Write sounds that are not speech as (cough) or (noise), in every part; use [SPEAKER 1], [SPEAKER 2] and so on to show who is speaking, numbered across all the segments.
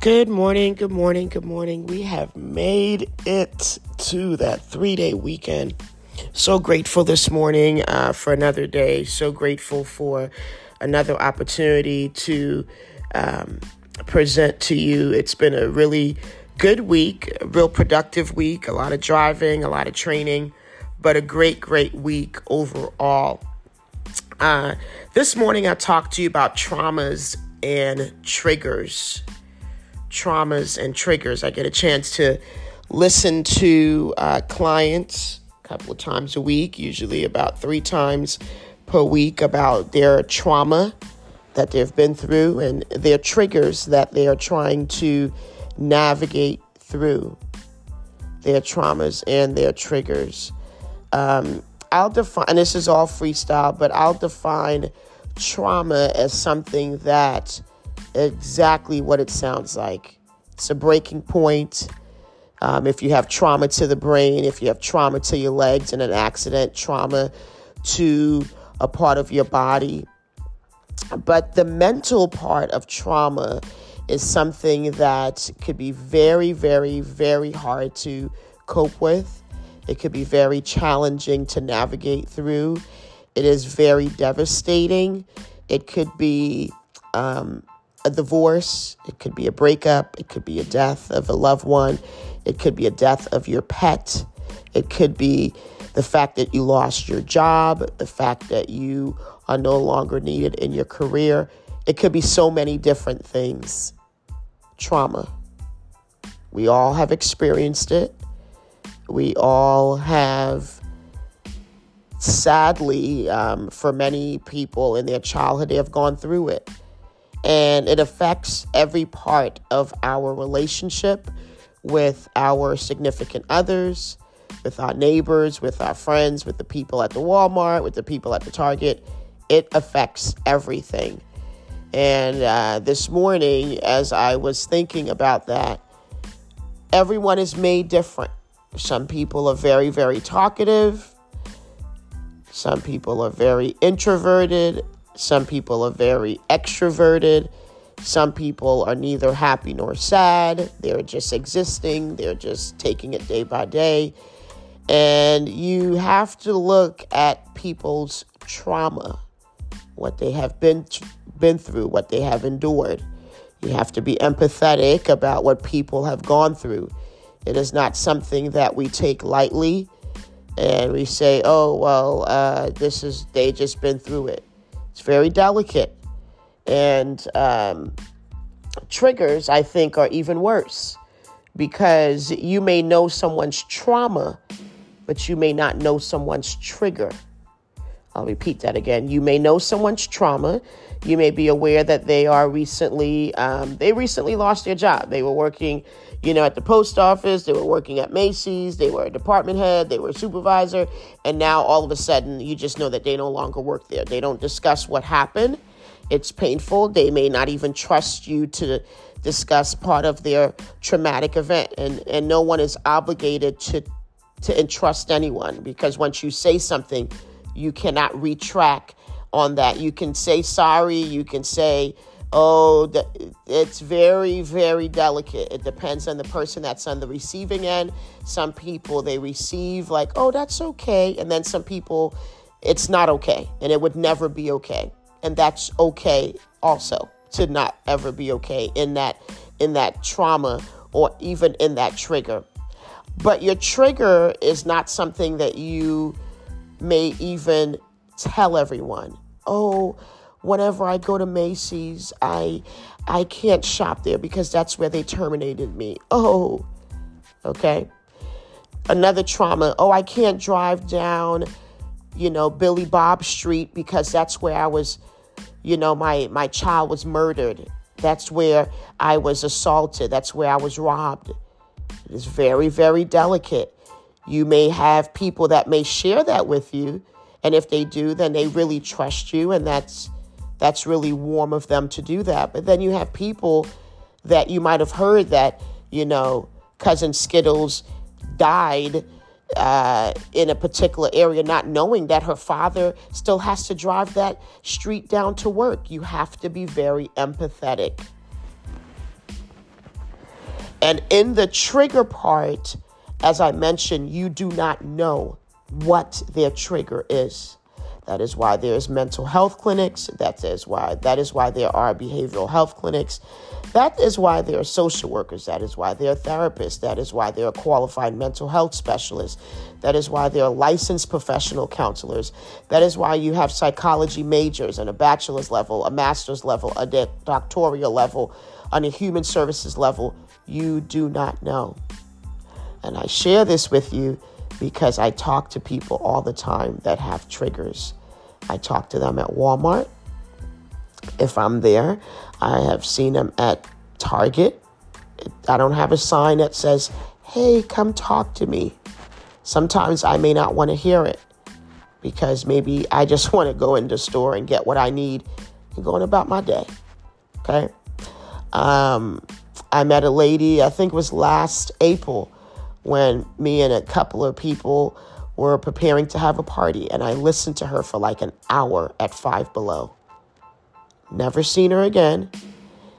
[SPEAKER 1] Good morning, good morning, good morning. We have made it to that three day weekend. So grateful this morning uh, for another day. So grateful for another opportunity to um, present to you. It's been a really good week, a real productive week, a lot of driving, a lot of training, but a great, great week overall. Uh, this morning, I talked to you about traumas and triggers traumas and triggers. I get a chance to listen to uh, clients a couple of times a week, usually about three times per week, about their trauma that they've been through and their triggers that they are trying to navigate through their traumas and their triggers. Um, I'll define, and this is all freestyle, but I'll define trauma as something that exactly what it sounds like. It's a breaking point. Um, if you have trauma to the brain, if you have trauma to your legs in an accident, trauma to a part of your body. But the mental part of trauma is something that could be very, very, very hard to cope with. It could be very challenging to navigate through. It is very devastating. It could be um, a divorce, it could be a breakup, it could be a death of a loved one, it could be a death of your pet, it could be the fact that you lost your job, the fact that you are no longer needed in your career. It could be so many different things. Trauma. We all have experienced it. We all have, sadly, um, for many people in their childhood, they have gone through it and it affects every part of our relationship with our significant others, with our neighbors, with our friends, with the people at the Walmart, with the people at the Target. It affects everything. And uh, this morning, as I was thinking about that, everyone is made different. Some people are very, very talkative. Some people are very introverted. Some people are very extroverted. Some people are neither happy nor sad. They're just existing, they're just taking it day by day. And you have to look at people's trauma, what they have been been through, what they have endured. You have to be empathetic about what people have gone through. It is not something that we take lightly and we say, "Oh, well, uh, this is they just been through it." It's very delicate. And um, triggers, I think, are even worse because you may know someone's trauma, but you may not know someone's trigger. I'll repeat that again. You may know someone's trauma. You may be aware that they are recently, um, they recently lost their job. They were working, you know, at the post office. They were working at Macy's. They were a department head. They were a supervisor. And now all of a sudden, you just know that they no longer work there. They don't discuss what happened. It's painful. They may not even trust you to discuss part of their traumatic event. And, and no one is obligated to, to entrust anyone because once you say something, you cannot retract on that. You can say sorry, you can say, oh, it's very, very delicate. It depends on the person that's on the receiving end. Some people, they receive like, oh, that's okay. And then some people, it's not okay. And it would never be okay. And that's okay also to not ever be okay in that in that trauma or even in that trigger. But your trigger is not something that you may even tell everyone, oh, whenever I go to Macy's, I I can't shop there because that's where they terminated me. (laughs) Oh, okay. Another trauma. Oh, I can't drive down, you know, Billy Bob Street because that's where I was, you know, my my child was murdered. That's where I was assaulted. That's where I was robbed. It is very, very delicate. You may have people that may share that with you, and if they do, then they really trust you, and that's that's really warm of them to do that. But then you have people that you might have heard that you know cousin Skittles died uh, in a particular area, not knowing that her father still has to drive that street down to work. You have to be very empathetic. And in the trigger part, as I mentioned, you do not know what their trigger is. That is why there's mental health clinics. That is why that is why there are behavioral health clinics. That is why there are social workers. That is why there are therapists. That is why there are qualified mental health specialists. That is why there are licensed professional counselors. That is why you have psychology majors and a bachelor's level, a master's level, a doctoral level, on a human services level. You do not know. And I share this with you because I talk to people all the time that have triggers. I talk to them at Walmart. If I'm there, I have seen them at Target. I don't have a sign that says, hey, come talk to me. Sometimes I may not want to hear it because maybe I just (laughs) want to go in the store and get what I need and going about my day. Okay. Um, I met a lady, I think it was last April when me and a couple of people were preparing to have a party, and I listened to her for like an hour at Five Below. Never seen her again,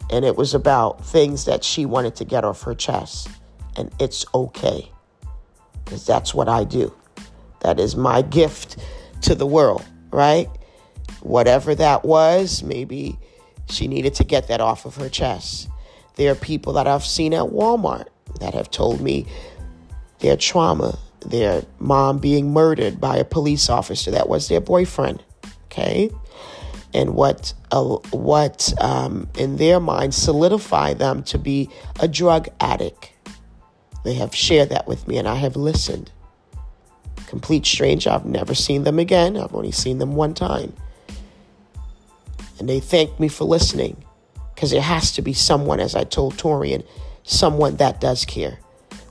[SPEAKER 1] and it was about things that she wanted to get off her chest, and it's okay because that's what I do. That is my gift to the world, right? Whatever that was, maybe she needed to get that off of her chest. There are people that I've seen at Walmart that have told me their trauma, their mom being murdered by a police officer that was their boyfriend. Okay. And what uh, what um, in their mind solidified them to be a drug addict. They have shared that with me, and I have listened. Complete stranger. I've never seen them again. I've only seen them one time. And they thank me for listening because there has to be someone, as I told Torian, someone that does care.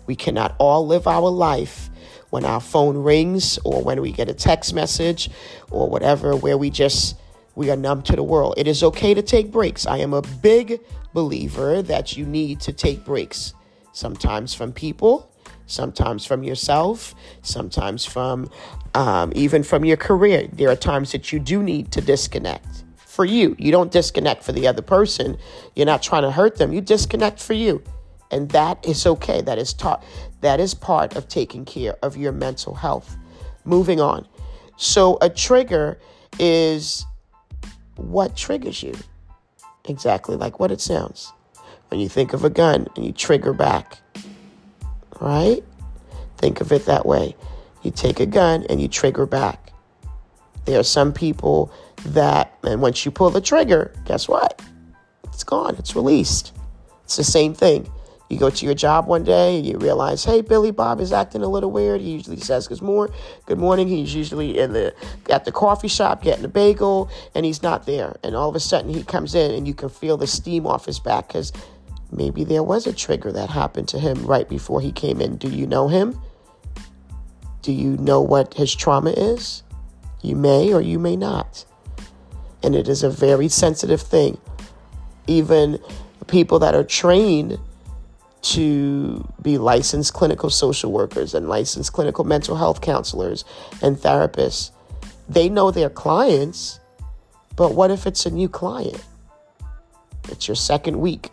[SPEAKER 1] We cannot all live our life when our phone rings or when we get a text message or whatever where we just we are numb to the world. It is okay to take breaks. I am a big believer that you need to take breaks. Sometimes from people, sometimes from yourself, sometimes from um, even from your career. There are times that you do need to disconnect for you. You don't disconnect for the other person. You're not trying to hurt them. You disconnect for you. And that is okay. That is taught. That is part of taking care of your mental health. Moving on. So a trigger is what triggers you. Exactly like what it sounds. When you think of a gun and you trigger back. Right? Think of it that way. You take a gun and you trigger back. There are some people that, and once you pull the trigger, guess what? It's gone, it's released. It's the same thing. You go to your job one day and you realize, hey, Billy Bob is acting a little weird. He usually says good morning. Good morning. He's usually in the at the coffee shop getting a bagel, and he's not there. And all of a sudden he comes in, and you can feel the steam off his back because maybe there was a trigger that happened to him right before he came in. Do you know him? Do you know what his trauma is? You may or you may not. And it is a very sensitive thing. Even people that are trained to be licensed clinical social workers and licensed clinical mental health counselors and therapists. They know their clients, but what if it's a new client? It's your second week,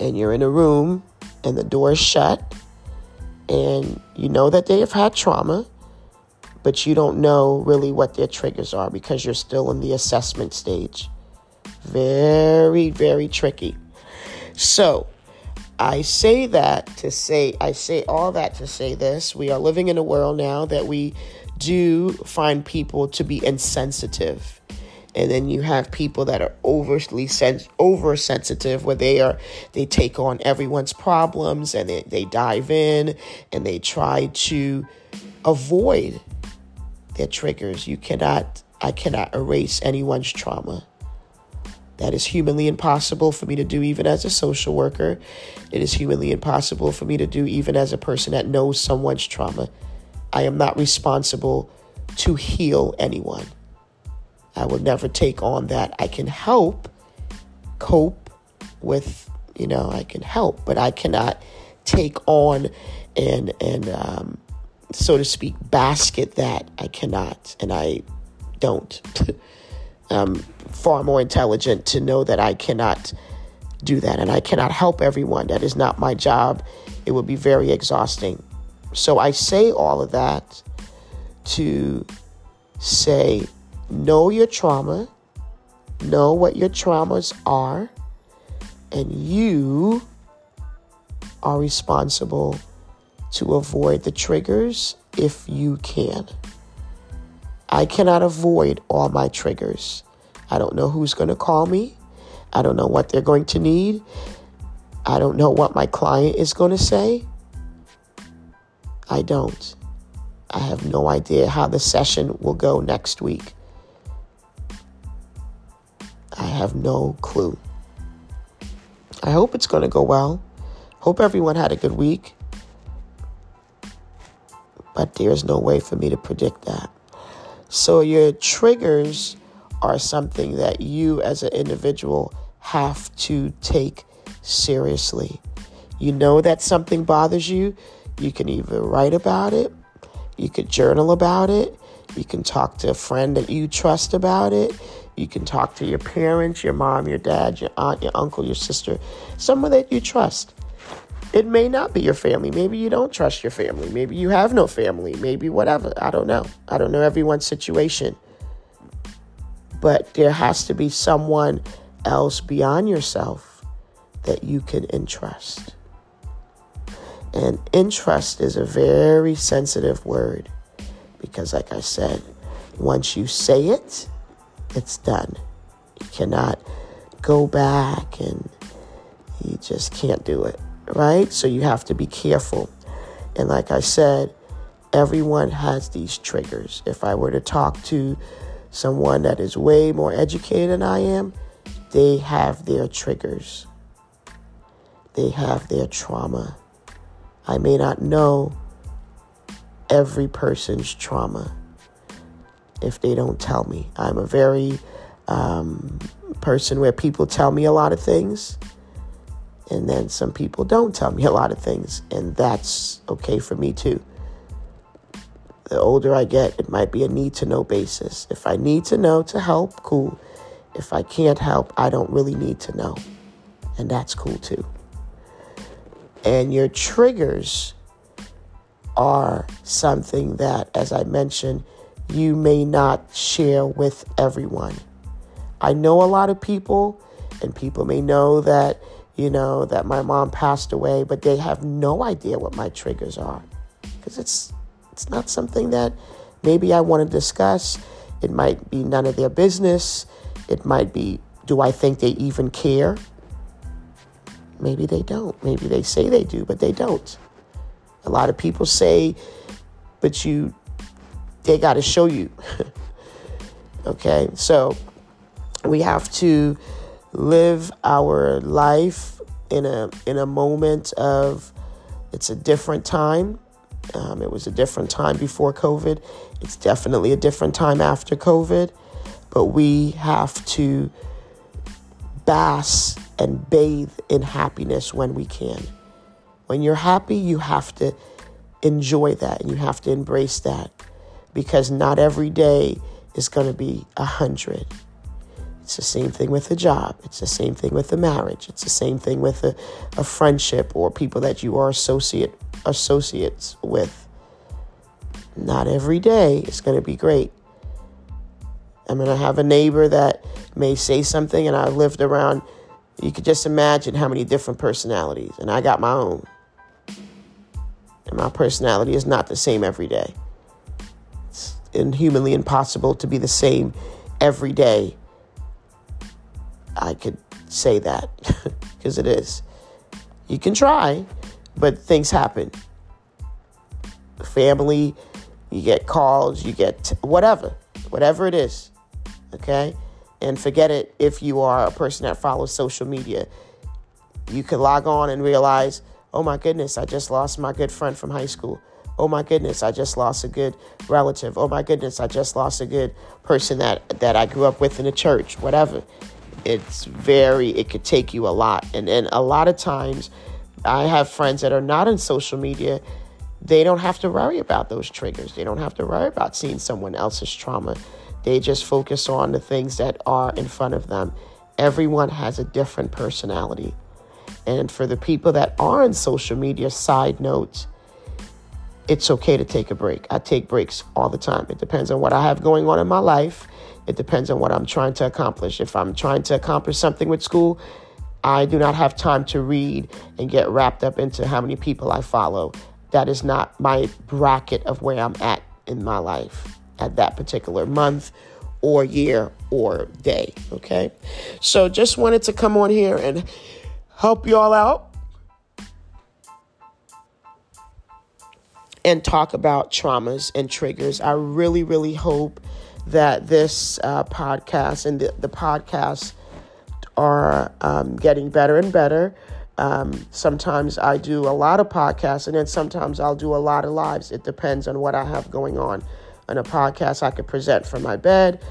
[SPEAKER 1] and you're in a room, and the door is shut, and you know that they have had trauma, but you don't know really what their triggers are because you're still in the assessment stage. Very, very tricky. So, I say that to say, I say all that to say this. We are living in a world now that we do find people to be insensitive. And then you have people that are overly sens- oversensitive where they are they take on everyone's problems and they, they dive in and they try to avoid their triggers. You cannot I cannot erase anyone's trauma. That is humanly impossible for me to do even as a social worker. It is humanly impossible for me to do even as a person that knows someone's trauma. I am not responsible to heal anyone. I will never take on that. I can help cope with, you know, I can help, but I cannot take on and and um, so to speak basket that. I cannot, and I don't. (laughs) um, far more intelligent to know that I cannot do that. And I cannot help everyone. That is not my job. It would be very exhausting. So I say all of that to say, know your trauma, know what your traumas are, and you are responsible to avoid the triggers if you can. I cannot avoid all my triggers. I don't know who's going to call me. I don't know what they're going to need. I don't know what my client is going to say. I don't. I have no idea how the session will go next week. I have no clue. I hope it's going to go well. Hope everyone had a good week. But there's no way for me to predict that. So, your triggers are something that you as an individual have to take seriously. You know that something bothers you, you can either write about it, you could journal about it, you can talk to a friend that you trust about it, you can talk to your parents, your mom, your dad, your aunt, your uncle, your sister, someone that you trust. It may not be your family. Maybe you don't trust your family. Maybe you have no family. Maybe whatever. I don't know. I don't know everyone's situation. But there has to be someone else beyond yourself that you can entrust. And entrust is a very sensitive word because, like I said, once you say it, it's done. You cannot go back and you just can't do it, right? So you have to be careful. And like I said, everyone has these triggers. If I were to talk to someone that is way more educated than I am, they have their triggers. They have their trauma. I may not know every person's trauma if they don't tell me. I'm a very um, person where people tell me a lot of things, and then some people don't tell me a lot of things, and that's okay for me too. The older I get, it might be a need to know basis. If I need to know to help, cool. If I can't help, I don't really need to know, and that's cool too. And your triggers are something that, as I mentioned, you may not share with everyone. I know a lot of people, and people may know that, you know, that my mom passed away, but they have no idea what my triggers are because it's it's not something that maybe I want to discuss. It might be none of their business. It might be, do I think they even care? Maybe they don't. Maybe they say they do, but they don't. A lot of people say, but you, they got to show you. (laughs) okay, so we have to live our life in a in a moment of it's a different time. Um, it was a different time before COVID. It's definitely a different time after COVID, but we have to bask and bathe in happiness when we can. When you're happy, you have to enjoy that and you have to embrace that because not every day is going to be a hundred. It's the same thing with a job. It's the same thing with a marriage. It's the same thing with a, a friendship or people that you are associate associates with. Not every day is going to be great. I'm going to have a neighbor that may say something, and I lived around you could just imagine how many different personalities, and I got my own. And my personality is not the same every day. It's inhumanly impossible to be the same every day. I could say that (laughs) because it is. You can try, but things happen. Family, you get calls, you get whatever, whatever it is. Okay? and forget it if you are a person that follows social media. You could log on and realize, oh my goodness, I just lost my good friend from high school. Oh my goodness, I just lost a good relative. Oh my goodness, I just lost a good person that, that I grew up with in the church, whatever. It's very, it could take you a lot. And then a lot of times, I have friends that are not on social media. They don't have to worry about those triggers. They don't have to worry about seeing someone else's trauma. They just focus on the things that are in front of them Everyone has a different personality. And for the people that are on social media, side notes, it's okay to take a break. I take breaks all the time. It depends on what I have going on in my life. It depends on what I'm trying to accomplish. If I'm trying to accomplish something with school, I do not have time to read and get wrapped up into how many people I follow. That is not my bracket of where I'm at in my life at that particular month or year or day. Okay. So just wanted to come on here and help y'all out and talk about traumas and triggers. I really, really hope that this uh, podcast and the, the podcasts are um, getting better and better. Um, sometimes I do a lot of podcasts, and then sometimes I'll do a lot of lives. It depends on what I have going on. On a podcast, I could present from my bed.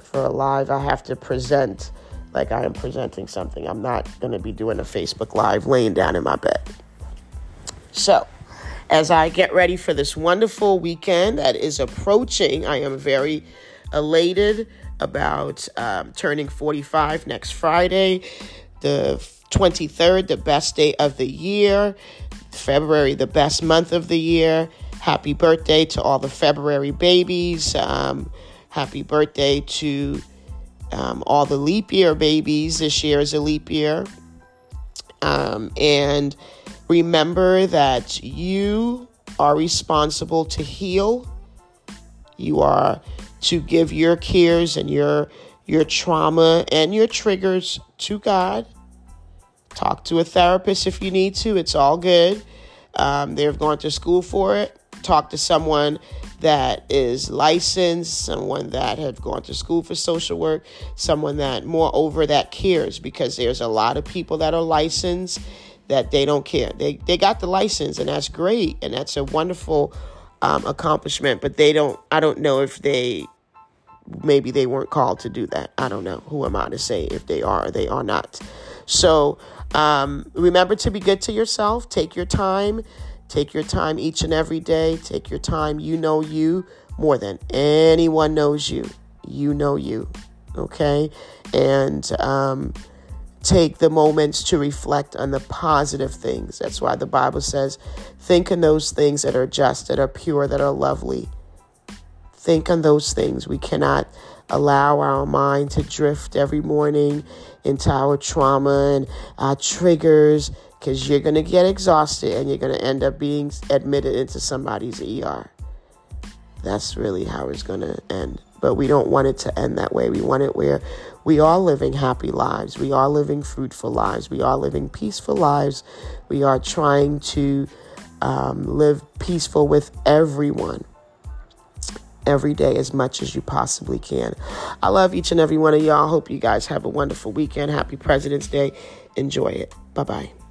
[SPEAKER 1] For a live, I have to present like I am presenting something. I'm not going to be doing a Facebook Live laying down in my bed. So, as I get ready for this wonderful weekend that is approaching, I am very elated about um, turning 45 next Friday, the 23rd, the best day of the year, February, the best month of the year. Happy birthday to all the February babies. Um, happy birthday to um, all the leap year babies. This year is a leap year. Um, and remember that you are responsible to heal. You are to give your cares and your your trauma and your triggers to God. Talk to a therapist if you need to. It's all good. Um, they've gone to school for it. Talk to someone that is licensed, someone that have gone to school for social work, someone that, moreover, that cares because there's a lot of people that are licensed that they don't care. They, they got the license, and that's great, and that's a wonderful um, accomplishment, but they don't, I don't know if they maybe they weren't called to do that. I don't know. Who am I to say if they are or they are not? So um, remember to be good to yourself. Take your time. Take your time each and every day. Take your time. You know you more than anyone knows you. You know you. Okay? And um, take the moments to reflect on the positive things. That's why the Bible says, think on those things that are just, that are pure, that are lovely think on those things. We cannot allow our mind to drift every morning into our trauma and our triggers because you're going to get exhausted and you're going to end up being admitted into somebody's ER. That's really how it's going to end. But we don't want it to end that way. We want it where we are living happy lives. We are living fruitful lives. We are living peaceful lives. We are trying to um, live peaceful with everyone every day as much as you possibly can. I love each and every one of y'all. Hope you guys have a wonderful weekend. Happy President's Day. Enjoy it. Bye bye.